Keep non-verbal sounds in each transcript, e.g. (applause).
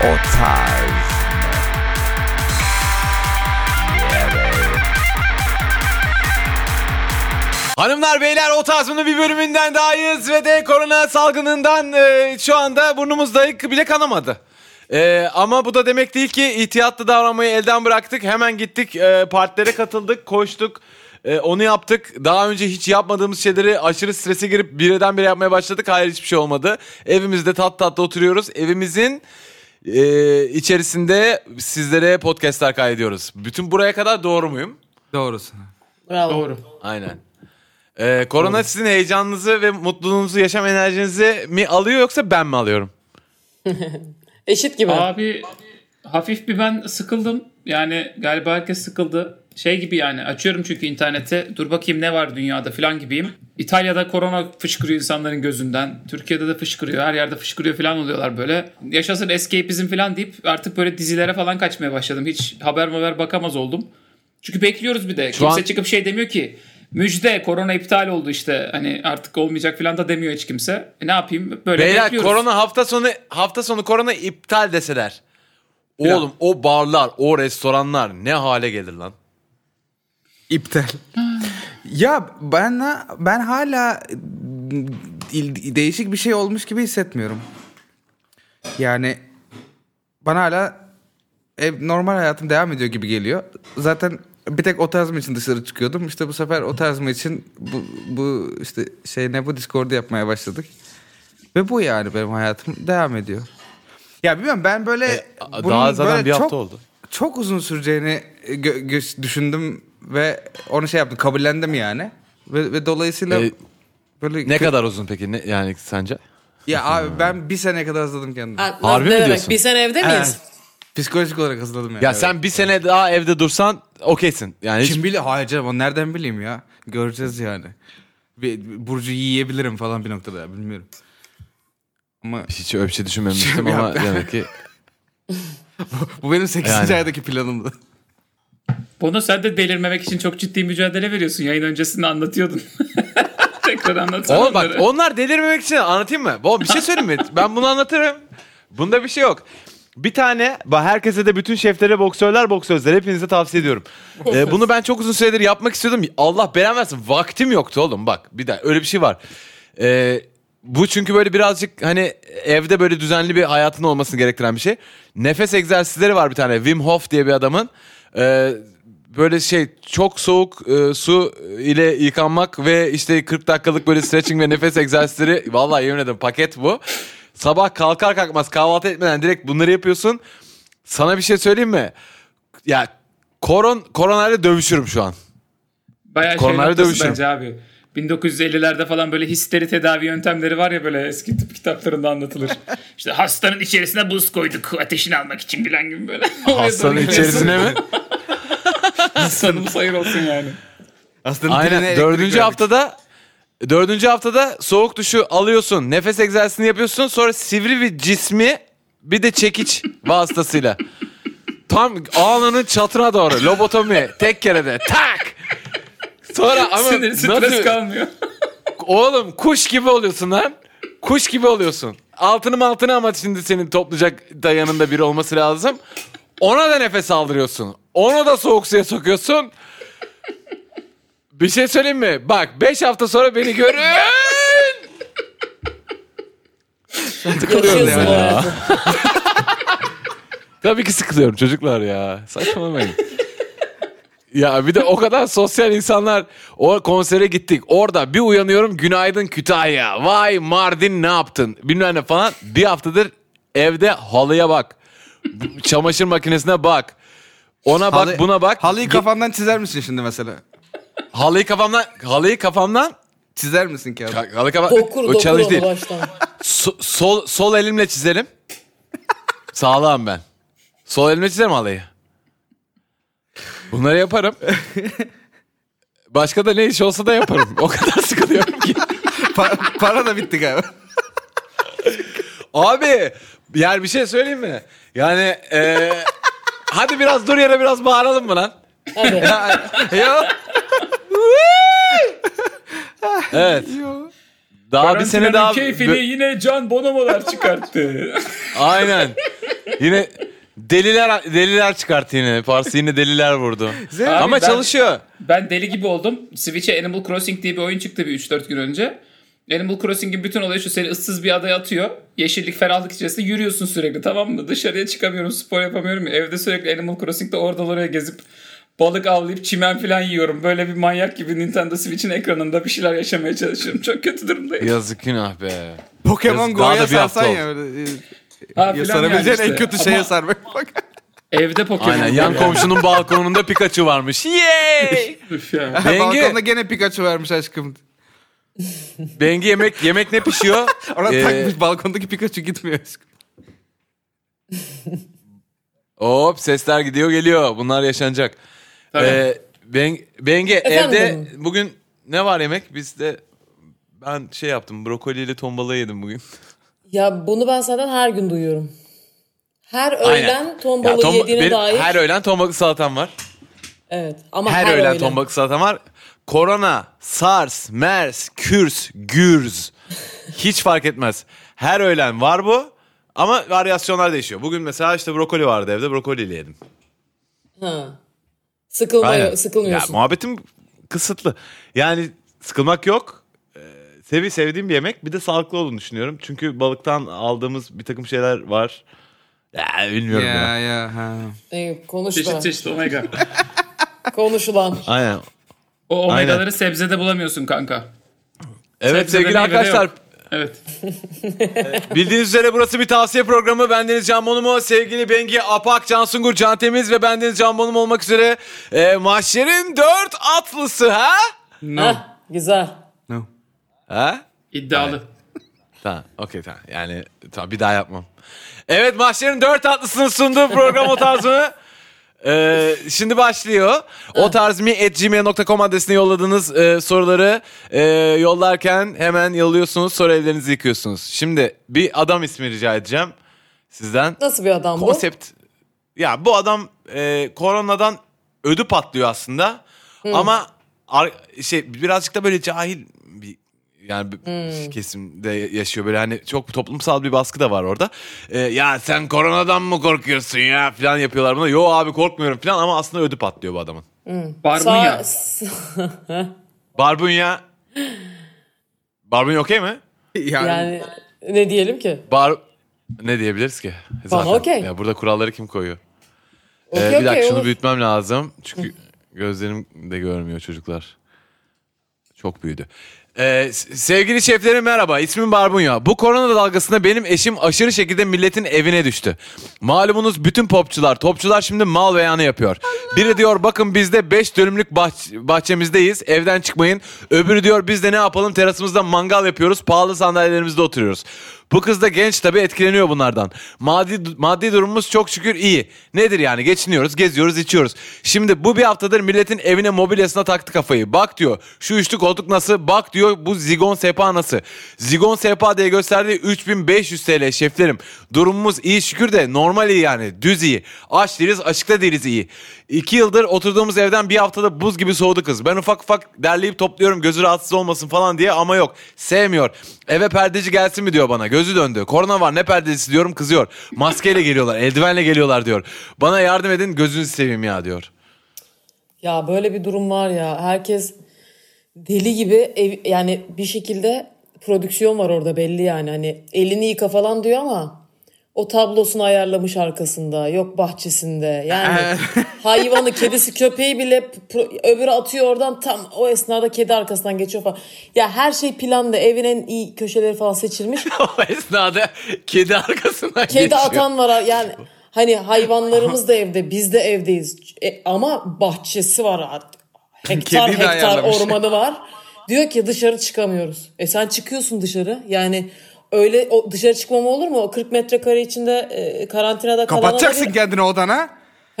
O tarz. Hanımlar beyler o tarzının bir bölümünden dahayız ve de korona salgınından e, şu anda burnumuz dayık bile kanamadı. E, ama bu da demek değil ki ihtiyatlı davranmayı elden bıraktık. Hemen gittik e, partilere katıldık, koştuk. E, onu yaptık. Daha önce hiç yapmadığımız şeyleri aşırı strese girip birden bire yapmaya başladık. Hayır hiçbir şey olmadı. Evimizde tat tatlı oturuyoruz. Evimizin e, içerisinde sizlere podcastler kaydediyoruz. Bütün buraya kadar doğru muyum? Doğrusu. Bravo. Doğru. Aynen. Ee, korona sizin heyecanınızı ve mutluluğunuzu, yaşam enerjinizi mi alıyor yoksa ben mi alıyorum? (laughs) Eşit gibi. Abi hafif bir ben sıkıldım. Yani galiba herkes sıkıldı. Şey gibi yani açıyorum çünkü internete dur bakayım ne var dünyada falan gibiyim. İtalya'da korona fışkırıyor insanların gözünden. Türkiye'de de fışkırıyor. Her yerde fışkırıyor falan oluyorlar böyle. Yaşasın escapism falan deyip artık böyle dizilere falan kaçmaya başladım. Hiç haber haber bakamaz oldum. Çünkü bekliyoruz bir de. Şu kimse an- çıkıp şey demiyor ki. Müjde korona iptal oldu işte. Hani artık olmayacak falan da demiyor hiç kimse. E ne yapayım? Böyle Beyler bekliyoruz. korona hafta sonu hafta sonu korona iptal deseler. Oğlum o barlar, o restoranlar ne hale gelir lan? İptal. ya ben ben hala değişik bir şey olmuş gibi hissetmiyorum. Yani bana hala ev, normal hayatım devam ediyor gibi geliyor. Zaten bir tek o tarz mı için dışarı çıkıyordum. İşte bu sefer o tarz mı için bu, bu işte şey ne bu Discord'u yapmaya başladık. Ve bu yani benim hayatım devam ediyor. Ya bilmiyorum ben böyle E, bunun daha zaten böyle bir hafta çok, oldu. çok uzun süreceğini düşündüm ve onu şey yaptım kabullendim yani. Ve, ve dolayısıyla E, böyle Ne kadar uzun peki ne, yani sence? Ya abi ben bir sene kadar hazırladım kendimi. Ha, Harbi ne mi demek? diyorsun? Bir sene evde miyiz? Evet. Psikolojik olarak hazırladım yani. Ya evet. sen bir sene daha evde dursan okeysin. Yani hiç Kim bilir? Hayır canım o nereden bileyim ya. Göreceğiz yani. Bir, Burcu yiyebilirim falan bir noktada bilmiyorum. Ama hiç öyle bir şey düşünmemiştim Ya ama ben- demek ki (laughs) bu benim 8. Yani. aydaki planımdı. Bunu sen de delirmemek için çok ciddi mücadele veriyorsun. Yayın öncesinde anlatıyordun. (laughs) Tekrar anlatsana Oğlum bak onları. onlar delirmemek için anlatayım mı? Oğlum bir şey söyleyeyim mi? (laughs) Ben bunu anlatırım. Bunda bir şey yok. Bir tane, bak herkese de bütün şeflere boksörler boksözler hepinize tavsiye ediyorum. Ee, bunu ben çok uzun süredir yapmak istiyordum. Allah belanı versin. Vaktim yoktu oğlum bak. Bir de öyle bir şey var. Ee, bu çünkü böyle birazcık hani evde böyle düzenli bir hayatın olmasını gerektiren bir şey. Nefes egzersizleri var bir tane. Wim Hof diye bir adamın. Ee, böyle şey çok soğuk e, su ile yıkanmak ve işte 40 dakikalık böyle stretching ve nefes egzersizleri vallahi yemin ederim paket bu. Sabah kalkar kalkmaz kahvaltı etmeden direkt bunları yapıyorsun. Sana bir şey söyleyeyim mi? Ya koron koronayla dövüşürüm şu an. Bayağı şey Koronayla noktası dövüşürüm. bence abi. 1950'lerde falan böyle histeri tedavi yöntemleri var ya böyle eski tıp kitaplarında anlatılır. (laughs) işte hastanın içerisine buz koyduk ateşini almak için bilen gibi böyle. (laughs) Hastanın içerisine mi? (laughs) Hastanımız hayır olsun yani. Aslında Aynen. Dördüncü haftada dördüncü haftada soğuk duşu alıyorsun. Nefes egzersizini yapıyorsun. Sonra sivri bir cismi bir de çekiç vasıtasıyla. Tam ağlanın çatına doğru. Lobotomi. Tek kerede. Tak. Sonra (laughs) ama Sinir stres nasıl- kalmıyor. (laughs) Oğlum kuş gibi oluyorsun lan. Kuş gibi oluyorsun. Altını altını ama şimdi senin toplayacak da yanında biri olması lazım. Ona da nefes aldırıyorsun. Onu da soğuk suya sokuyorsun. Bir şey söyleyeyim mi? Bak 5 hafta sonra beni görün. Sıkılıyorum Yaşıyorsun ya. hayatı. Tabii ki sıkılıyorum çocuklar ya. Saçmalamayın. Ya bir de o kadar sosyal insanlar o konsere gittik. Orada bir uyanıyorum günaydın Kütahya. Vay Mardin ne yaptın? Bilmem ne falan. Bir haftadır evde halıya bak. Çamaşır makinesine bak. Ona bak Halı- buna bak. Halıyı kafandan çizer misin şimdi mesela? halıyı kafamdan halıyı kafamdan Çizer misin kağıdı? Ka- halı kafa Dokur o dokur çalış onu değil. baştan. So- sol sol elimle çizerim. Sağlam ben. Sol elimle çizerim halıyı. Bunları yaparım. (laughs) Başka da ne iş olsa da yaparım. O kadar sıkılıyorum ki. (laughs) Pa- para da bitti galiba. Abi yani bir şey söyleyeyim mi? Yani e, hadi biraz dur yere biraz bağıralım mı lan? Hadi. Yok. (laughs) Evet. Daha bir sene daha... keyfini yine Can Bonomo'lar çıkarttı. Aynen. Yine deliler deliler çıkarttı yine. Parsı yine deliler vurdu. (laughs) Abi Ama ben- çalışıyor. Ben deli gibi oldum. Switch'e Animal Crossing diye bir oyun çıktı bir 3-4 gün önce. Animal Crossing'in bütün olayı şu seni ıssız bir adaya atıyor. Yeşillik, ferahlık içerisinde yürüyorsun sürekli tamam mı? Dışarıya çıkamıyorum, spor yapamıyorum. Evde sürekli Animal Crossing'de oradan oraya gezip balık avlayıp çimen falan yiyorum. Böyle bir manyak gibi Nintendo Switch'in ekranında bir şeyler yaşamaya çalışıyorum. Çok kötü durumdayım. Yazık günah be. Pokemon Go'ya sarsan ya. Böyle, e, Ha, ya sarabileceğin yani en işte. kötü şeye Ama sarmak. Bak. Evde Pokemon. Aynen yan ya. komşunun balkonunda Pikachu varmış. Yay! (laughs) Üf ya. Bengi, Balkonda gene Pikachu vermiş aşkım. Bengi yemek yemek ne pişiyor? (laughs) Ona Ee, takmış balkondaki Pikachu gitmiyor aşkım. Hop sesler gidiyor geliyor. Bunlar yaşanacak. Tabii. Ee, ben, Bengi Efendim? evde bugün ne var yemek? Bizde ben şey yaptım brokoliyle ton balığı yedim bugün. Ya bunu ben senden her gün duyuyorum. Her Aynen. öğlen ton Ya balığı ton- yediğine benim dair. Her öğlen ton balığı salatam var. Evet ama Her, öğlen, ton balığı salatam var. Korona, SARS, MERS, KÜRS, GÜRS hiç fark etmez. Her öğlen var bu ama varyasyonlar değişiyor. Bugün mesela işte brokoli vardı evde brokoliyle yedim. Ha. Sıkılmıyor, Aynen. sıkılmıyorsun. Ya, muhabbetim kısıtlı. Yani sıkılmak yok. Sevi sevdiğim bir yemek. Bir de sağlıklı olduğunu düşünüyorum. Çünkü balıktan aldığımız bir takım şeyler var. Ya bilmiyorum Ya ya. ya ha. Ee, Çeşit be. çeşit omega. (laughs) Konuşulan. Aynen. O omegaları Aynen. sebzede bulamıyorsun kanka. Evet Sebzede sevgili meyvede arkadaşlar. yok. Evet. (laughs) Bildiğiniz üzere burası bir tavsiye programı. Bendeniz Can Bonomo, sevgili Bengi Apak, Can Sungur, Can Temiz ve bendeniz Can Bonomo olmak üzere e, mahşerin dört atlısı ha? No. Heh, güzel. No. Ha? İddialı. Tamam, okey tamam. Yani tamam bir daha yapmam. Evet, Mahşer'in dört atlısının sunduğu program o tarz mı? Ee, şimdi başlıyor. O tarz mi at gmail.com adresine yolladığınız e, soruları e, yollarken hemen yolluyorsunuz. Sonra ellerinizi yıkıyorsunuz. Şimdi bir adam ismi rica edeceğim sizden. Nasıl bir adam bu? Konsept. Ya bu adam e, koronadan ödü patlıyor aslında. Ama ar- şey birazcık da böyle cahil bir yani bir kesimde yaşıyor böyle hani çok toplumsal bir baskı da var orada. E, ya sen koronadan mı korkuyorsun ya falan yapıyorlar buna. Yo abi korkmuyorum falan ama aslında ödü patlıyor bu adamın. Barbunya. Sağ- Barbunya (laughs) Barbunya okey mi? (laughs) Yani, yani ne diyelim ki? Bar ne diyebiliriz ki? Zaten. okey. Ya burada kuralları kim koyuyor? Okey, Ee, bir dakika okey, şunu olur. büyütmem lazım. Çünkü gözlerim de görmüyor çocuklar. Çok büyüdü. Ee, sevgili şeflerim merhaba. İsmim Barbunya. Bu korona dalgasında benim eşim aşırı şekilde milletin evine düştü. Malumunuz bütün popçular, topçular şimdi mal beyanı yapıyor. Biri diyor bakın biz de 5 dönümlük bahç- bahçemizdeyiz. Evden çıkmayın. Öbürü diyor biz de ne yapalım terasımızda mangal yapıyoruz. Pahalı sandalyelerimizde oturuyoruz. Bu kız da genç tabii etkileniyor bunlardan. Maddi maddi durumumuz çok şükür iyi. Nedir yani? Geçiniyoruz, geziyoruz, içiyoruz. Şimdi bu bir haftadır milletin evine mobilyasına taktı kafayı. Bak diyor şu üçlü koltuk nasıl? Bak diyor bu zigon sehpa nasıl? Zigon sehpa diye gösterdiği 3500 TL şeflerim. Durumumuz iyi şükür de normal iyi yani. Düz iyi. Aç değiliz, açıkta değiliz iyi. İki yıldır oturduğumuz evden bir haftada buz gibi soğudu kız. Ben ufak ufak derleyip topluyorum gözü rahatsız olmasın falan diye ama yok. Sevmiyor. Eve perdeci gelsin mi diyor bana. Gözü döndü. Korona var ne perdecisi diyorum kızıyor. Maskeyle geliyorlar, eldivenle geliyorlar diyor. Bana yardım edin gözünüzü seveyim ya diyor. Ya böyle bir durum var ya. Herkes deli gibi ev, yani bir şekilde prodüksiyon var orada belli yani. Hani elini yıka falan diyor ama o tablosunu ayarlamış arkasında. Yok bahçesinde. Yani (laughs) hayvanı, kedisi, köpeği bile öbürü atıyor oradan tam o esnada kedi arkasından geçiyor falan. Ya her şey planlı. Evin en iyi köşeleri falan seçilmiş. (laughs) o esnada kedi arkasından Kedi geçiyor. atan var yani hani hayvanlarımız da evde biz de evdeyiz E, ama bahçesi var artık. Hektar hektar ayarlamış. ormanı var. Diyor ki dışarı çıkamıyoruz. E sen çıkıyorsun dışarı yani öyle o dışarı çıkmama olur mu? O 40 metrekare içinde e, karantinada kalana da Kapatacaksın bir, kendini odana.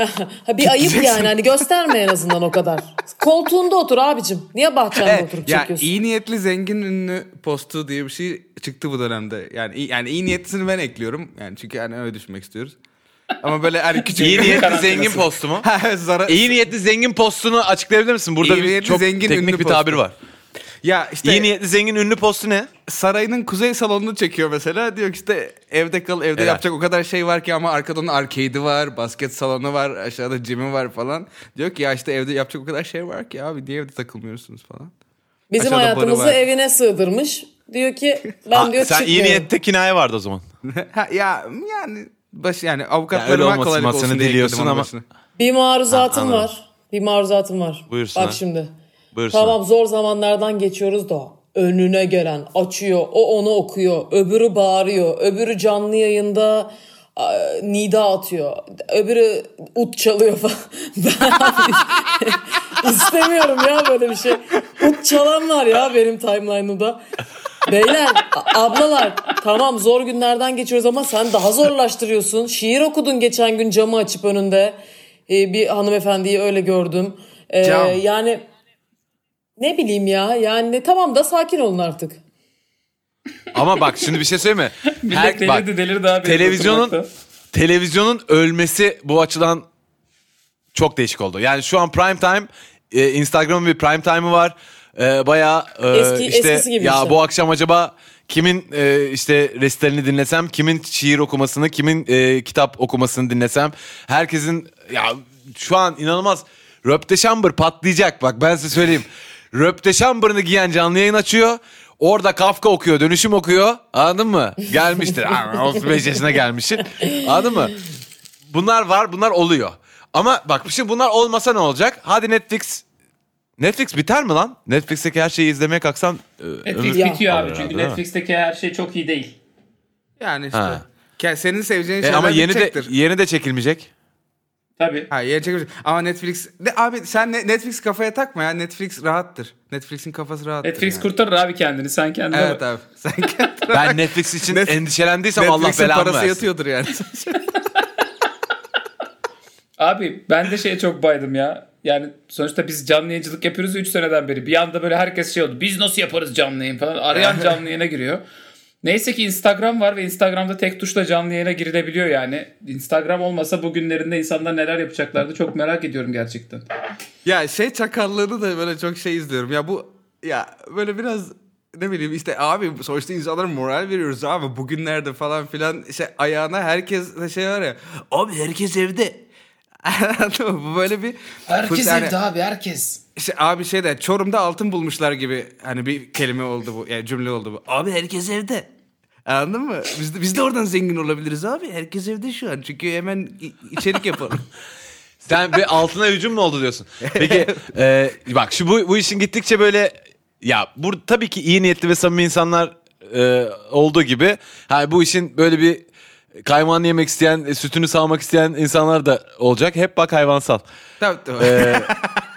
(laughs) ha, bir ayıp yani hani gösterme en azından o kadar. Koltuğunda otur abicim. Niye bahçende Evet, oturup ya çekiyorsun? iyi niyetli zengin ünlü postu diye bir şey çıktı bu dönemde. Yani yani iyi niyetlisini ben ekliyorum. Yani çünkü yani öyle düşünmek istiyoruz. Ama böyle hani (laughs) küçük İyi niyetli (laughs) zengin postu mu? Zara... İyi niyetli zengin postunu açıklayabilir misin? Burada İyi bir niyetli çok zengin teknik ünlü bir tabir postu. var. Ya işte İyi niyetli zengin ünlü postu ne? sarayının kuzey salonunu çekiyor mesela. Diyor ki işte evde kal evde Evet. yapacak o kadar şey var ki ama arkada onun arcade'i var, basket salonu var, aşağıda gym'i var falan. Diyor ki ya işte evde yapacak o kadar şey var ki abi niye evde takılmıyorsunuz falan. Bizim Aşağıda barı hayatımızı var. evine sığdırmış. Diyor ki (laughs) ben Aa, diyor sen iyi çıkmıyorum. niyette kinaye vardı o zaman. (laughs) Ha, ya yani baş yani Ya öyle avukatlarıma olmasın, kolaylık olsun masını diye diliyorsun onun ama- başına. Bir maruzatım Ha, var. Bir maruzatım var. Buyursun Bak ha. şimdi. Buyursun. Tamam zor zamanlardan geçiyoruz da önüne gelen açıyor o onu okuyor öbürü bağırıyor öbürü canlı yayında a, nida atıyor öbürü ut çalıyor falan. (laughs) (laughs) İstemiyorum ya böyle bir şey. Ut çalan var ya benim timeline'ımda. Beyler, ablalar tamam zor günlerden geçiyoruz ama sen daha zorlaştırıyorsun. Şiir okudun geçen gün camı açıp önünde. Ee, bir hanımefendiyi öyle gördüm. Ee, Cam. yani ne bileyim ya yani tamam da sakin olun artık. Ama bak şimdi bir şey söyleyeyim mi? (laughs) Millet bak, delirdi delirdi abi. televizyonun oturmakta. televizyonun ölmesi bu açıdan çok değişik oldu. Yani şu an prime time e, Instagram'ın bir prime time'ı var. E, bayağı e, Eski- işte eskisi gibi ya işte. bu akşam acaba kimin e, işte resitalini dinlesem, kimin şiir okumasını, kimin e, kitap okumasını dinlesem. Herkesin ya şu an inanılmaz Röpteşambır patlayacak bak ben size söyleyeyim. Röpteşambır'ını giyen canlı yayın açıyor. Orada Kafka okuyor, dönüşüm okuyor. Anladın mı? Gelmiştir. (laughs) Aa, 35 yaşına gelmişsin. Anladın mı? Bunlar var, bunlar oluyor. Ama bak şimdi bunlar olmasa ne olacak? Hadi Netflix Netflix biter mi lan? Netflix'teki her şeyi izlemeye kalksan e, Netflix ömür- bitiyor abi çünkü herhalde? Netflix'teki her şey çok iyi değil. Yani işte. Ha. Senin seveceğin E, şeyler ama yeni de yeni de çekilmeyecek. Tabii. Ha yeni çekilmiş. Ama Netflix... De, abi sen ne- Netflix kafaya takma ya. Netflix rahattır. Netflix'in kafası rahattır. Netflix yani. kurtarır abi kendini. Sen kendine Evet bak. abi. Sen (laughs) kendin Ben Netflix için Net- endişelendiysem Allah belamı parası versin. yatıyordur yani. (laughs) Abi ben de şeye çok baydım ya. Yani sonuçta biz canlı yayıncılık yapıyoruz 3 seneden beri. Bir anda böyle herkes şey oldu. Biz nasıl yaparız canlı yayın falan. Arayan (laughs) canlı yayına giriyor. Neyse ki Instagram var ve Instagram'da tek tuşla canlı yayına girilebiliyor yani. Instagram olmasa bugünlerinde insanlar neler yapacaklardı çok merak ediyorum gerçekten. ya şey çakallığını da böyle çok şey izliyorum. Ya bu ya böyle biraz ne bileyim işte abi sonuçta insanlara moral veriyoruz abi bugünlerde falan filan işte ayağına herkes de şey var ya abi herkes evde. (laughs) Bu böyle bir yani- abi herkes. İşte abi şey de Çorum'da altın bulmuşlar gibi hani bir kelime oldu bu yani cümle oldu bu. Abi herkes evde. Anladın mı? Biz de, biz de oradan zengin olabiliriz abi. Herkes evde şu an. Çünkü hemen içerik yapalım. (laughs) Sen bir altına hücum mu oldu diyorsun? Peki (laughs) e, bak şu bu, bu işin gittikçe böyle ya bu tabii ki iyi niyetli ve samimi insanlar e, olduğu gibi ha bu işin böyle bir kaymağını yemek isteyen, e, sütünü sağmak isteyen insanlar da olacak. Hep bak hayvansal. tabii tabii. E, a- (laughs)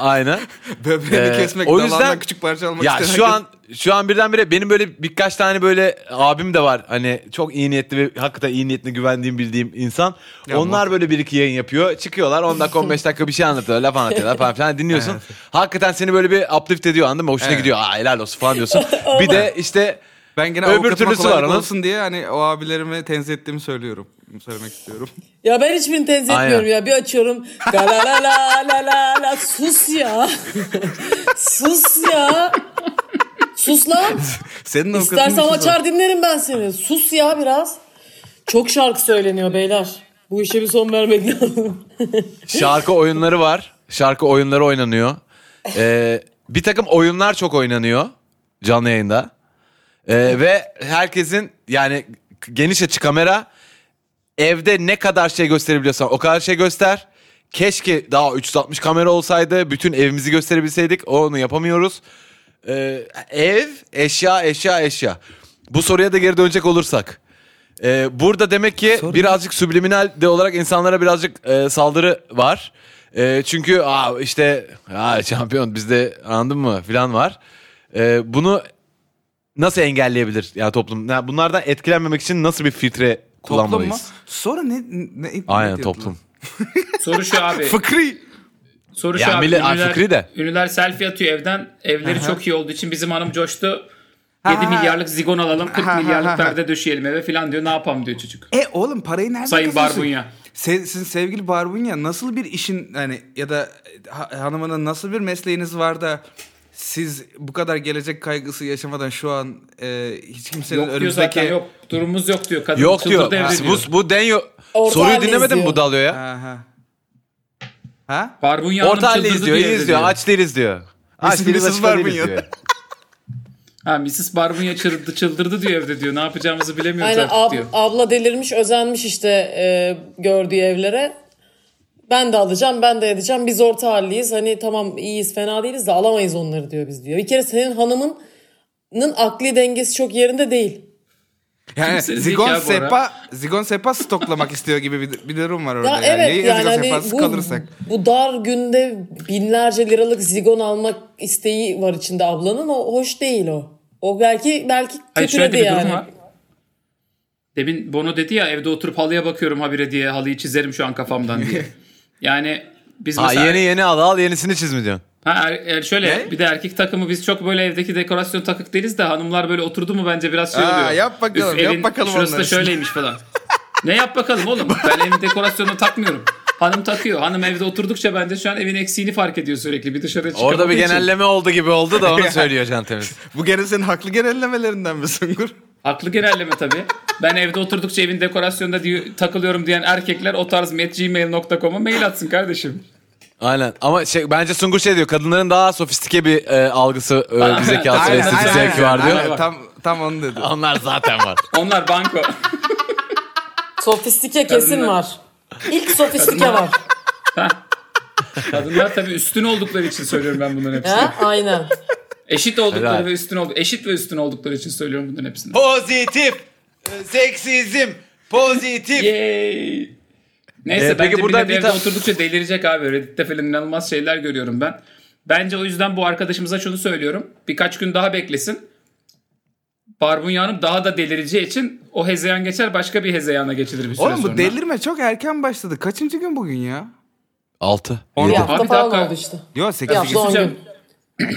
aynen. (laughs) Böbreğini Ee, kesmek, o dalağından yüzden- küçük parça almak Ya isteyen şu herkes- an şu an birdenbire benim böyle birkaç tane böyle abim de var. Hani çok iyi niyetli ve hakikaten iyi niyetli güvendiğim bildiğim insan. Ya Onlar böyle bir iki yayın yapıyor. Çıkıyorlar 10 dakika 15 dakika bir şey anlatıyorlar. Laf anlatıyorlar falan filan dinliyorsun. (laughs) Hakikaten seni böyle bir uplift ediyor anladın mı? Hoşuna Evet. gidiyor. Aa helal olsun falan diyorsun. (laughs) bir de işte Ben gene Öbür avukatıma türlüsü var kolaylık onun. olsun diye hani o abilerime tenzih ettiğimi söylüyorum. Söylemek istiyorum. (laughs) Ya ben hiçbirini tenzih Aynen. etmiyorum ya. Bir açıyorum. La la la la la la. Sus ya. Sus ya. Sus lan. Senin avukatın İstersen işi açar zor. dinlerim ben seni. Sus ya biraz. Çok şarkı söyleniyor beyler. Bu işe bir son vermek lazım. (laughs) şarkı oyunları var. Şarkı oyunları oynanıyor. Ee, bir takım oyunlar çok oynanıyor canlı yayında. Ee, ve herkesin yani geniş açı kamera evde ne kadar şey gösterebiliyorsan o kadar şey göster. Keşke daha 360 kamera olsaydı bütün evimizi gösterebilseydik onu yapamıyoruz. Ee, ev eşya eşya eşya. Bu soruya da geri dönecek olursak. Ee, burada demek ki Sorun- birazcık subliminal de olarak insanlara birazcık e, saldırı var. E, çünkü aa, işte aa, şampiyon bizde anladın mı filan var. E, bunu nasıl engelleyebilir ya toplum? Yani bunlardan etkilenmemek için nasıl bir filtre Toplum mu? kullanmalıyız? Sonra ne? ne, ne Aynen diyordun? toplum. (laughs) Soru şu abi. Fıkri. Soru Ya şu abi. millet- ünlüler, Fıkri de. ünlüler selfie atıyor evden. Evleri çok iyi olduğu için bizim hanım coştu. 7 Ha, ha. milyarlık zigon alalım, 40 Ha, ha, milyarlık ha, perde döşeyelim eve falan diyor. Ne yapalım diyor çocuk. E oğlum parayı nereden Sayın kazanıyorsun? Barbunya. Se- sizin sevgili Barbunya nasıl bir işin hani ya da ha- hanımının nasıl bir mesleğiniz var da siz bu kadar gelecek kaygısı yaşamadan şu an e, hiç kimsenin Yok diyor önümüzdeki... zaten yok. Durumumuz yok diyor. Kadın Yok diyor. çıldırdı evde diyor. Bu, bu Denyo Orta soruyu dinlemedin mi bu dalıyor ya? Aha. Ha? Barbunya Orta halde çıldırdı izliyor, iyi diyor izliyor. diyor. Aç değiliz diyor. Aç Mrs. değiliz, açık değiliz ya? diyor. (laughs) Ha Mrs. Barbunya çıldırdı, çıldırdı diyor evde diyor. Ne yapacağımızı bilemiyoruz Aynen artık ab- diyor. abla delirmiş özenmiş işte e, gördüğü evlere. Ben de alacağım ben de edeceğim biz orta halliyiz. Hani tamam iyiyiz fena değiliz de alamayız onları diyor biz diyor. Bir kere senin hanımının akli dengesi çok yerinde değil. Yani zigon ya sepa, zigon sepa stoklamak istiyor gibi bir, bir durum var orada. Ya yani. evet Niye yani hani bu, kalırsak? bu dar günde binlerce liralık zigon almak isteği var içinde ablanın o hoş değil o. O belki belki Hayır kötüledi bir yani. durum var. Demin Bono dedi ya evde oturup halıya bakıyorum habire diye halıyı çizerim şu an kafamdan diye. (laughs) yani biz Ha mesela... yeni yeni al al yenisini çiz mi diyorsun? Ha, er- er- şöyle Ne? bir de erkek takımı biz çok böyle evdeki dekorasyon takık değiliz de hanımlar böyle oturdu mu bence biraz şey Aa, oluyor. yap bakalım, yap evin bakalım Şurası da şöyleymiş falan. ne yap bakalım oğlum? Ben evin dekorasyonunu takmıyorum. Hanım takıyor. Hanım evde oturdukça bence şu an evin eksiğini fark ediyor sürekli. Bir dışarı çıkamadığı Orada bir için. genelleme oldu gibi oldu da onu (laughs) söylüyor Can Temiz. Bu gene senin haklı genellemelerinden mi Sungur? Haklı genelleme tabii. Ben evde oturdukça evin dekorasyonunda diyor, takılıyorum diyen erkekler o tarz gmail.com'a mail atsın kardeşim. Aynen ama şey bence Sungur şey diyor kadınların daha sofistike bir e, algısı, e, bir (laughs) zekası aynen, ve estetik aynen, zevki var diyor. aynen. Tam, tam onu dedi. Onlar zaten var. (laughs) Onlar banko. Sofistike kesin Kadınlar- var. İlk sofistike var. Kadınlar tabii üstün oldukları için söylüyorum ben bunların hepsini. Ha? Aynen. Eşit oldukları Helal. ve üstün oldu. Eşit ve üstün oldukları için söylüyorum bunların hepsini. Pozitif, e, seksizm, pozitif. Yay. Neyse Ee, peki bence burada millet bir evde oturdukça delirecek abi. Reddit'te falan inanılmaz şeyler görüyorum ben. Bence o yüzden bu arkadaşımıza şunu söylüyorum. Birkaç gün daha beklesin. Barbunya Hanım daha da delireceği için o hezeyan geçer başka bir hezeyana geçilir bir süre Oğlum sonra. bu delirme çok erken başladı. Kaçıncı gün bugün ya? Altı. On- Bir yedi. hafta Abi falan dakika. oldu işte. Yok Bir 8 hafta on Hocam, gün.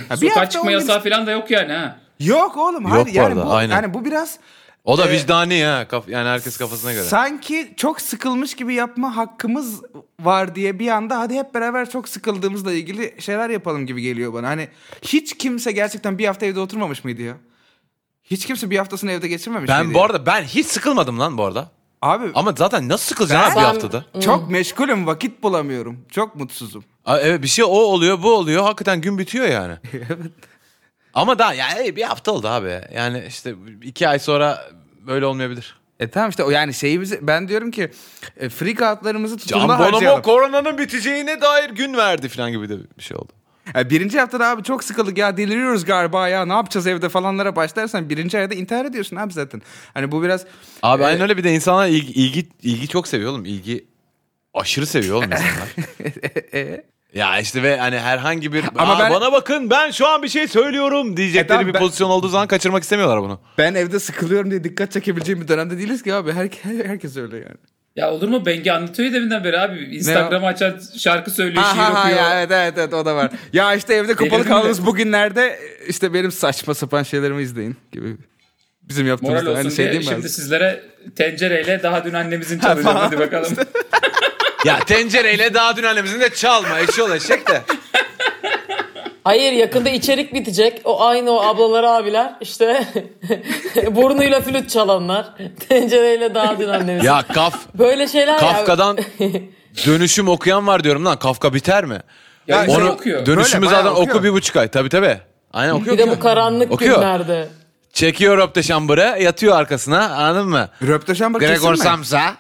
Ha, bir Sokağa çıkma yasağı falan da yok yani ha. Yok oğlum. Yok hayır, bu yani arada, bu, aynen. Yani bu biraz O da Ee, vicdani ya. Kaf- yani herkes kafasına göre. sanki çok sıkılmış gibi yapma hakkımız var diye bir anda hadi hep beraber çok sıkıldığımızla ilgili şeyler yapalım gibi geliyor bana. Hani hiç kimse gerçekten bir hafta evde oturmamış mıydı ya? Hiç kimse bir haftasını evde geçirmemiş Ben miydi? bu ya? arada ben hiç sıkılmadım lan bu arada. Abi Ama zaten nasıl sıkılacaksın abi bir haftada? çok meşgulüm vakit bulamıyorum. Çok mutsuzum. Aa, Evet bir şey o oluyor bu oluyor. Hakikaten gün bitiyor yani. (laughs) Ama daha yani bir hafta oldu abi. Yani işte iki ay sonra böyle olmayabilir. E tamam işte o yani şeyimizi ben diyorum ki e, free kartlarımızı Can tutumda Bonomo harcayalım. koronanın biteceğine dair gün verdi falan gibi de bir şey oldu. Yani birinci haftada abi çok sıkıldık ya deliriyoruz galiba ya ne yapacağız evde falanlara başlarsan birinci ayda intihar ediyorsun abi zaten. Hani bu biraz Abi e, aynen öyle bir de insanlar ilgi, ilgi, ilgi çok seviyor oğlum. İlgi aşırı seviyor oğlum insanlar. (laughs) ya işte ve hani herhangi bir Ama ben- bana bakın ben şu an bir şey söylüyorum diyecekleri E tamam, bir ben- pozisyon olduğu zaman kaçırmak istemiyorlar bunu. ben evde sıkılıyorum diye dikkat çekebileceğim bir dönemde değiliz ki abi. Her, (laughs) herkes öyle yani. Ya olur mu? Bengi anlatıyor ya deminden beri abi. Instagram'ı açar şarkı söylüyor, şiir Ha, ha, ha, okuyor. ya, evet evet evet o da var. ya işte evde kapalı kaldığımız bugünlerde işte benim saçma sapan şeylerimi izleyin gibi. Bizim yaptığımız Moral da olsun aynı şey diye değil mi? şimdi sizlere tencereyle daha dün annemizin çalacağım. Hadi bakalım. (laughs) ya tencereyle daha dün annemizin de çalma eşi ol eşek de. Hayır yakında içerik bitecek. O aynı o ablalar abiler işte (laughs) burnuyla flüt çalanlar. (laughs) Tencereyle daha dün annemiz. Ya kaf Böyle şeyler. Kafka'dan (laughs) dönüşüm okuyan var diyorum lan. Kafka biter mi? Ya Onu okuyor. dönüşümü Böyle zaten oku okuyor. bir buçuk ay. Tabii tabii. Aynen okuyor. Bir de bu karanlık Okuyor. günlerde. Çekiyor Röpte şambırı yatıyor arkasına anladın mı? Bak kesin Gregor? Samsa.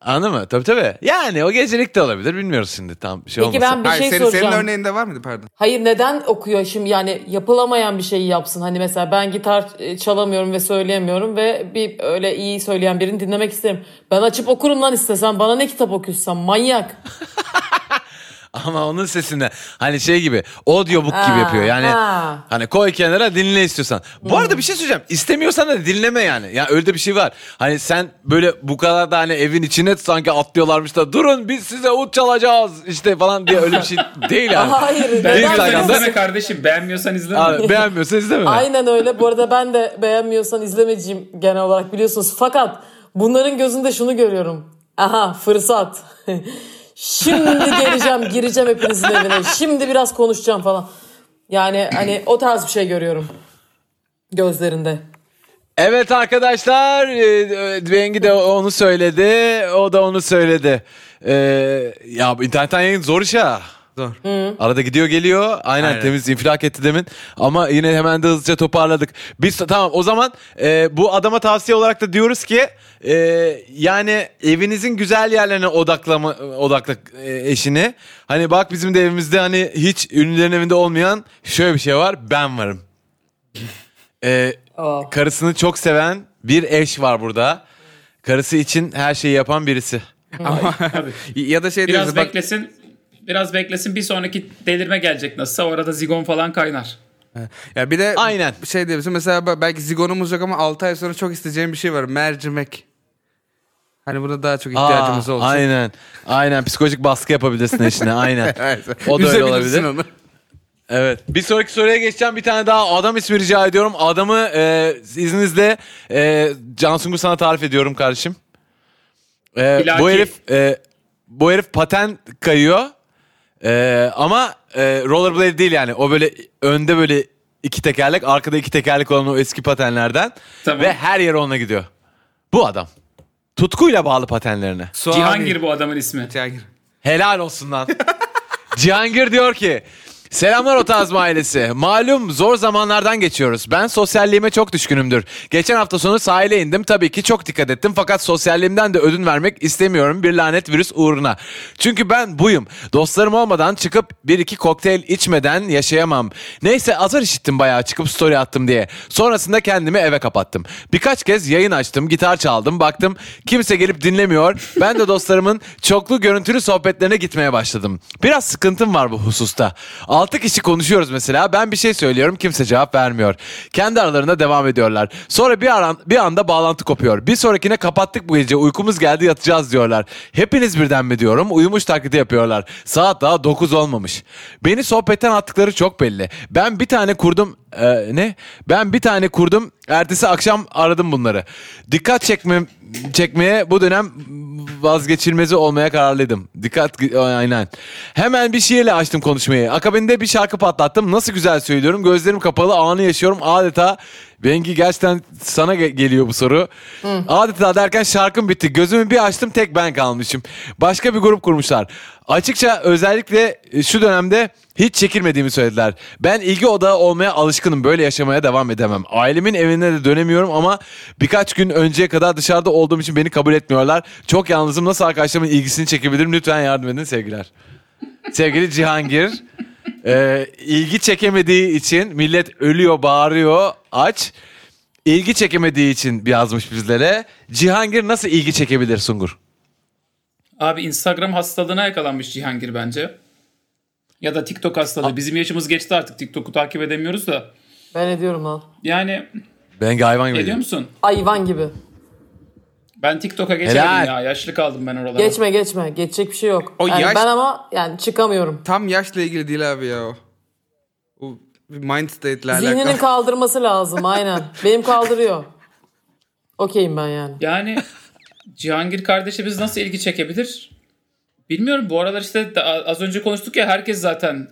Anladın mı? Tabii tabii. Yani o gecelik de olabilir. Bilmiyoruz şimdi tam şey Peki olmasın. ben bir Hayır, şey senin, soracağım. senin örneğinde var mıydı pardon? Hayır neden okuyor şimdi yani yapılamayan bir şeyi yapsın. Hani mesela ben gitar e, çalamıyorum ve söyleyemiyorum ve bir öyle iyi söyleyen birini dinlemek isterim. Ben açıp okurum lan istesem bana ne kitap okuyorsam manyak. (laughs) (laughs) Ama onun sesinde hani şey gibi audiobook Ha, gibi yapıyor. Yani ha. hani koy kenara dinle istiyorsan. Bu arada bir şey söyleyeceğim. İstemiyorsan da dinleme yani. Ya öyle de bir şey var. Hani sen böyle bu kadar da hani evin içine sanki atlıyorlarmış da durun biz size ut çalacağız işte falan diye öyle bir şey (laughs) değil yani. Hayır. Instagram'da- izleme kardeşim. Beğenmiyorsan izleme. Abi, beğenmiyorsan izleme. Aynen öyle. Bu arada ben de beğenmiyorsan izlemeyeceğim genel olarak biliyorsunuz. Fakat bunların gözünde şunu görüyorum. Aha fırsat. (laughs) Şimdi geleceğim gireceğim hepinizin evine. Şimdi biraz konuşacağım falan. Yani hani o tarz bir şey görüyorum gözlerinde. Evet arkadaşlar e, Bengi de onu söyledi o da onu söyledi. E, ya internetten yayın zor iş ha. Zor. Arada gidiyor geliyor. Aynen, Aynen. temiz infilak etti demin. Ama yine hemen de hızlıca toparladık. Biz tamam o zaman e, bu adama tavsiye olarak da diyoruz ki e, yani evinizin güzel yerlerine odaklama odakla e, eşini. Hani bak bizim de evimizde hani hiç ünlülerin evinde olmayan şöyle bir şey var. Ben varım. E, Aa. karısını çok seven bir eş var burada. Karısı için her şeyi yapan birisi. Ama (laughs) ya da şey Biraz diyoruz bak beklesin. Biraz beklesin bir sonraki delirme gelecek nasılsa o arada zigon falan kaynar. ya bir de Aynen. şey diyorsun mesela belki zigonumuz yok ama 6 ay sonra çok isteyeceğim bir şey var. Mercimek. Hani buna daha çok ihtiyacımız Aa, olsun. Aynen. Aynen. Psikolojik baskı yapabilirsin eşine. Aynen. (laughs) O da öyle olabilir. onu. Evet. Bir sonraki soruya geçeceğim. Bir tane daha adam ismi rica ediyorum. Adamı e, izninizle e, Can Sungur sana tarif ediyorum kardeşim. E, bu herif e, bu herif paten kayıyor. E, ama e, rollerblade değil yani. O böyle önde böyle iki tekerlek, arkada iki tekerlek olan o eski patenlerden Tamam. ve her yere onunla gidiyor. Bu adam. Tutkuyla bağlı patenlerine. Cihangir bu adamın ismi. Cihangir. Helal olsun lan. (laughs) Cihangir diyor ki Selamlar Otazma ailesi. Malum zor zamanlardan geçiyoruz. Ben sosyalliğime çok düşkünümdür. Geçen hafta sonu sahile indim. Tabii ki çok dikkat ettim. Fakat sosyalliğimden de ödün vermek istemiyorum bir lanet virüs uğruna. Çünkü ben buyum. Dostlarım olmadan çıkıp bir iki kokteyl içmeden yaşayamam. Neyse azar işittim bayağı çıkıp story attım diye. Sonrasında kendimi eve kapattım. Birkaç kez yayın açtım, gitar çaldım. Baktım kimse gelip dinlemiyor. Ben de dostlarımın çoklu görüntülü sohbetlerine gitmeye başladım. Biraz sıkıntım var bu hususta. 6 kişi konuşuyoruz mesela. Ben bir şey söylüyorum kimse cevap vermiyor. Kendi aralarında devam ediyorlar. Sonra bir, aran, bir anda bağlantı kopuyor. Bir sonrakine kapattık bu gece uykumuz geldi yatacağız diyorlar. Hepiniz birden mi diyorum uyumuş taklidi yapıyorlar. Saat daha 9 olmamış. Beni sohbetten attıkları çok belli. Ben bir tane kurdum Ee, ne? Ben bir tane kurdum. Ertesi akşam aradım bunları. Dikkat çekme, çekmeye bu dönem vazgeçilmezi olmaya kararlıydım. Dikkat aynen. Hemen bir şiirle açtım konuşmayı. Akabinde bir şarkı patlattım. Nasıl güzel söylüyorum. Gözlerim kapalı anı yaşıyorum. Adeta Bengi gerçekten sana ge- geliyor bu soru. Adeta derken şarkım bitti. Gözümü bir açtım tek ben kalmışım. Başka bir grup kurmuşlar. Açıkça özellikle şu dönemde hiç çekilmediğimi söylediler. Ben ilgi odağı olmaya alışkınım. Böyle yaşamaya devam edemem. Ailemin evine de dönemiyorum ama birkaç gün önceye kadar dışarıda olduğum için beni kabul etmiyorlar. Çok yalnızım. Nasıl arkadaşlarımın ilgisini çekebilirim? Lütfen yardım edin sevgiler. Sevgili Cihangir. E, ilgi çekemediği için millet ölüyor, bağırıyor, aç. İlgi çekemediği için yazmış bizlere. Cihangir nasıl ilgi çekebilir Sungur? Abi Instagram hastalığına yakalanmış Cihangir bence. Ya da TikTok hastalığı. Bizim yaşımız geçti artık. TikTok'u takip edemiyoruz da. Ben ediyorum lan. Yani Ben hayvan gibi. ediyor musun? Hayvan gibi. Ben TikTok'a geçemedim Helal. ya. Yaşlı kaldım ben oralara. Geçme geçme. Geçecek bir şey yok. O Yani yaş- Ben ama yani çıkamıyorum. Tam yaşla ilgili değil abi ya o. O bir mind state'le alakalı. Zihninin kaldırması lazım aynen. Benim kaldırıyor. Okeyim ben yani. Yani Cihangir kardeşimiz nasıl ilgi çekebilir? Bilmiyorum. Bu aralar işte da- az önce konuştuk ya herkes zaten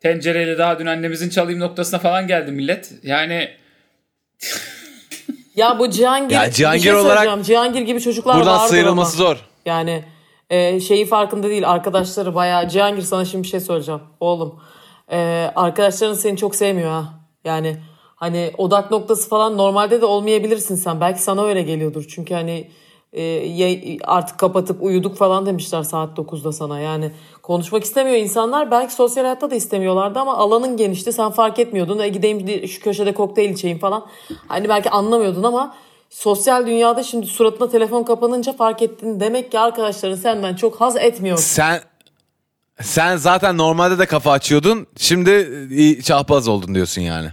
tencereyle daha dün annemizin çalayım noktasına falan geldi millet. Yani Ya bu Cihangir, Ya Cihangir bir şey olarak. Cihangir gibi çocuklar Buradan vardır sıyrılması ama. zor. Yani e, şeyi farkında değil arkadaşları bayağı. Cihangir sana şimdi bir şey söyleyeceğim. Oğlum e, arkadaşların seni çok sevmiyor ha. Yani hani odak noktası falan normalde de olmayabilirsin sen. Belki sana öyle geliyordur. Çünkü hani e, artık kapatıp uyuduk falan demişler saat 9'da sana. Yani konuşmak istemiyor insanlar. Belki sosyal hayatta da istemiyorlardı ama alanın genişti. Sen fark etmiyordun. E gideyim şu köşede kokteyl içeyim falan. Hani belki anlamıyordun ama sosyal dünyada şimdi suratına telefon kapanınca fark ettin. Demek ki arkadaşların senden çok haz etmiyor. Sen sen zaten normalde de kafa açıyordun. Şimdi iyi, çapraz oldun diyorsun yani.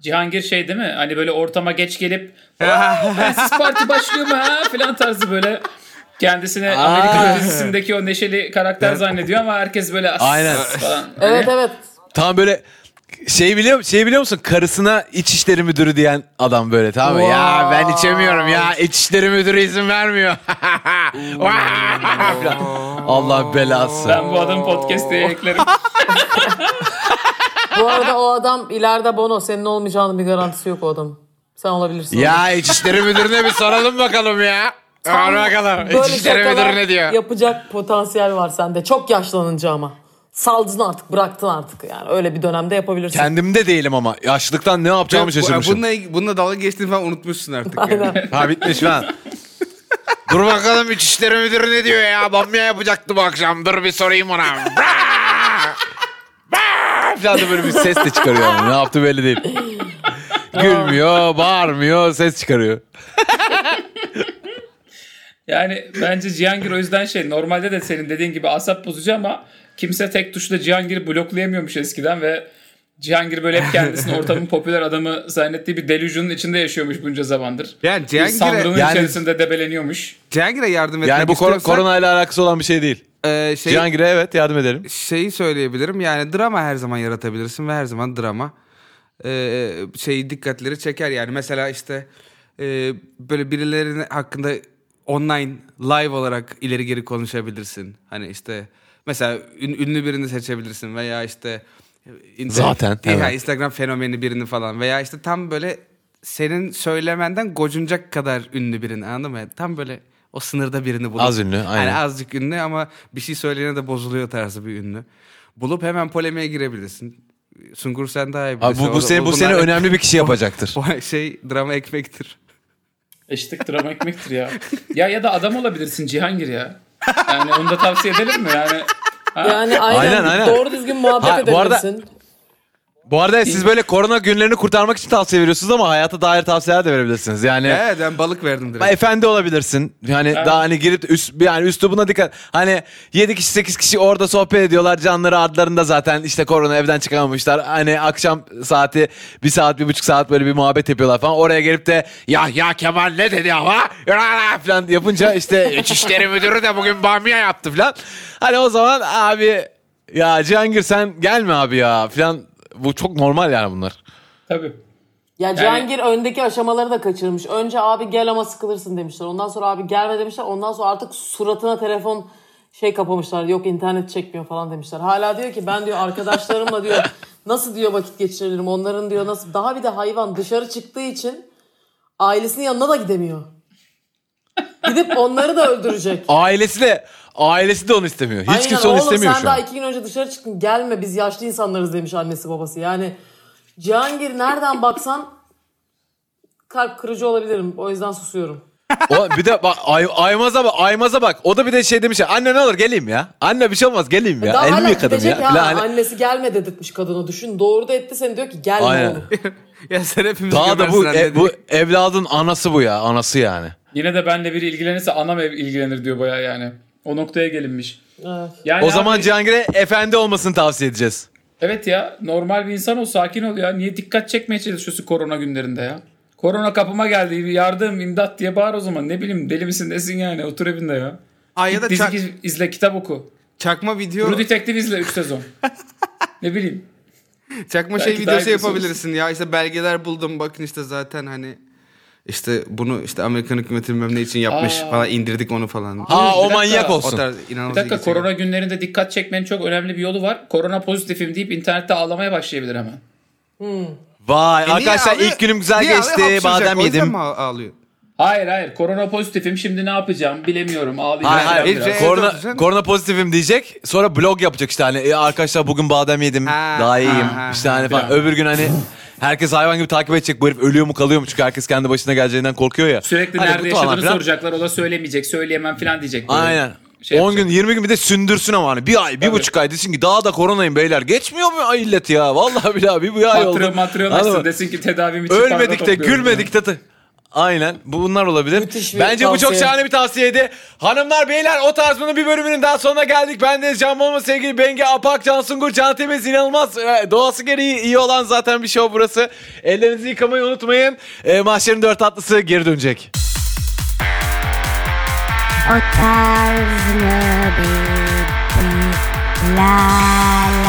Cihangir şey değil mi? Hani böyle ortama geç gelip (laughs) siz parti başlıyor mu ha falan tarzı böyle kendisine Amerika dizisindeki o neşeli karakter zannediyor ama herkes böyle as Aynen. falan. Evet evet. Tam böyle şey biliyor şey biliyor musun? Karısına İçişleri Müdürü diyen adam böyle tamam mı? Ya ben içemiyorum ya İçişleri Müdürü izin vermiyor. Allah belası. Ben bu adamın podcast diye eklerim. Bu arada o adam ileride Bono. Senin olmayacağının bir garantisi yok o adam. Sen olabilirsin. Ya İçişleri Müdürü'ne bir soralım bakalım ya. Sor bakalım. Böyle İçişleri Müdürü ne diyor? Yapacak potansiyel var sende. Çok yaşlanınca ama. Saldın artık bıraktın artık yani. Öyle bir dönemde yapabilirsin. Kendimde değilim ama. Yaşlılıktan ne yapacağımı Bu- şaşırmışım. Bununla, bununla dalga geçtiğini falan unutmuşsun artık. yani. Aynen. (laughs) Ha bitmiş lan. (laughs) Dur bakalım İçişleri Müdürü ne diyor ya? Bamya yapacaktı bu akşam. Dur bir sorayım ona. (laughs) Falan da böyle bir ses de çıkarıyor. Ne yaptı belli değil. Gülmüyor, bağırmıyor, ses çıkarıyor. Yani bence Cihangir o yüzden şey normalde de senin dediğin gibi asap bozucu ama kimse tek tuşla Cihangir'i bloklayamıyormuş eskiden ve Cihangir böyle hep kendisini ortamın (laughs) popüler adamı zannettiği bir delusion'un içinde yaşıyormuş bunca zamandır. Yani Cihangir'e, sandığın Yani- içerisinde debeleniyormuş. Cihangir'e yardım etmek Yani bu istiyorsan koronayla alakası olan bir şey değil. e, şey, Cihangir'e evet yardım ederim. şeyi söyleyebilirim. Yani drama her zaman yaratabilirsin ve her zaman drama e, şey dikkatleri çeker. Yani mesela işte e, böyle birilerinin hakkında online live olarak ileri geri konuşabilirsin. Hani işte mesela ün- ünlü birini seçebilirsin veya işte internet- Zaten, ya evet. Instagram fenomeni birini falan veya işte tam böyle senin söylemenden gocunacak kadar ünlü birini anladın mı? Tam böyle o sınırda birini bulup. Az ünlü, aynen. Hani azıcık ünlü ama bir şey söyleyene de bozuluyor tarzı bir ünlü. Bulup hemen polemiğe girebilirsin. Sungur sen daha iyi Abi bilirsin. bu, bu, O- seni, bu bunlar- seni önemli bir kişi (laughs) yapacaktır. O şey drama ekmektir. Eşitlik drama ekmektir ya. Ya ya da adam olabilirsin Cihangir ya. Yani onu da tavsiye edelim mi? Yani Yani aynen, Aynen, aynen. doğru düzgün muhabbet Ha, bu arada- edebilirsin. Bu arada siz böyle korona günlerini kurtarmak için tavsiye veriyorsunuz ama hayata dair tavsiyeler de verebilirsiniz. Yani Evet ben balık verdim direkt. efendi olabilirsin. Yani daha hani girip üst yani üslubuna dikkat. Hani 7 kişi 8 kişi orada sohbet ediyorlar. Canları adlarında zaten işte korona evden çıkamamışlar. Hani akşam saati bir saat bir buçuk saat böyle bir muhabbet yapıyorlar falan. Oraya gelip de ya ya Kemal ne dedi ama (laughs) falan yapınca işte (laughs) İçişleri Müdürü de bugün bamya yaptı falan. Hani o zaman abi ya Cihangir sen gelme abi ya falan. Bu çok normal yani bunlar. tabii. Ya Cihangir öndeki aşamaları da kaçırmış. Önce abi gel ama sıkılırsın demişler. Ondan sonra abi gelme demişler. Ondan sonra artık suratına telefon şey kapamışlar. Yok internet çekmiyor falan demişler. Hala diyor ki ben diyor arkadaşlarımla diyor (laughs) nasıl diyor vakit geçirebilirim. Onların diyor nasıl. Daha bir de hayvan dışarı çıktığı için ailesinin yanına da gidemiyor. Gidip onları da öldürecek. Ailesi de ailesi de onu istemiyor. Hiç Aynen, kimse onu oğlum istemiyor sen şu daha an. iki gün önce dışarı çıktın gelme biz yaşlı insanlarız demiş annesi babası. Yani Cihangir nereden baksan kalp kırıcı olabilirim. O yüzden susuyorum. O bir de bak Ay, Aymaz'a bak Aymaz'a bak. O da bir de şey demiş ya. Anne ne olur geleyim ya. Anne bir şey olmaz geleyim ya. Daha Elimi hala yıkadım ya. gidecek ya. Falan hani- Annesi gelme dedirtmiş kadına. Düşün doğru da etti seni diyor ki gelme Aynen. oğlum. (laughs) ya sen hepimizi Daha da bu e, bu evladın anası bu ya. Anası yani. Yine de benle biri ilgilenirse anam ev ilgilenir diyor baya yani. O noktaya gelinmiş. Evet. Yani O zaman abi- Cihangir'e efendi olmasını tavsiye edeceğiz. Evet ya normal bir insan ol sakin ol ya. Niye dikkat çekmeye çalışıyorsun korona günlerinde ya? Korona kapıma geldi yardım imdat diye bağır o zaman. Ne bileyim deli misin nesin yani otur evinde ya. Ay ya da dizi çak- iz- izle kitap oku. çakma video True Detective izle 3 sezon. ne bileyim. çakma Belki şey videosu yapabilirsin ya işte belgeler buldum bakın işte zaten hani işte bunu işte Amerikan hükümeti bilmem ne için yapmış Aa. falan indirdik onu falan. Aa bir o dakika. manyak o olsun. tarz Bir dakika ilgi çekiyor. korona günlerinde dikkat çekmenin çok önemli bir yolu var. Korona pozitifim deyip internette ağlamaya başlayabilir hemen. Vay E arkadaşlar ilk günüm güzel geçti. Badem o yüzden yedim. mi ağ- ağlıyor? Hayır hayır korona pozitifim şimdi ne yapacağım bilemiyorum ağlayacağım. Hayır hayır. biraz. Hiç- korona, korona pozitifim diyecek. Sonra blog yapacak işte hani "E, arkadaşlar bugün badem yedim. Ha, daha iyiyim. ha, ha, işte ha, hani falan. falan. Öbür gün hani herkes hayvan gibi takip edecek. Bu herif ölüyor mu kalıyor mu? Çünkü herkes kendi başına geleceğinden korkuyor ya. Sürekli Hani nerede falan yaşadığını filan. soracaklar o da söylemeyecek söyleyemem falan diyecek. Böyle Aynen. şey 10 yapacak. gün 20 gün bir de sündürsün ama hani bir ay bir Tabii. buçuk ay desin ki daha da koronayım beyler geçmiyor mu ay illet ya vallahi billahi bir, bir ay oldu. Mı? açsın desin ki tedavim için Ölmedik de gülmedik de. Aynen bu bunlar olabilir. Müthiş bir Bence bu çok tavsiye. şahane bir tavsiyeydi. Hanımlar beyler o tarz bunun bir bölümünün daha sonuna geldik. Ben de Can Bonomo sevgili Benge Apak, Can Sungur, Can Temiz inanılmaz e, doğası gereği iyi olan zaten bir show burası. Ellerinizi yıkamayı unutmayın. E, mahşerin dört atlısı geri dönecek. O tarz mı bir la la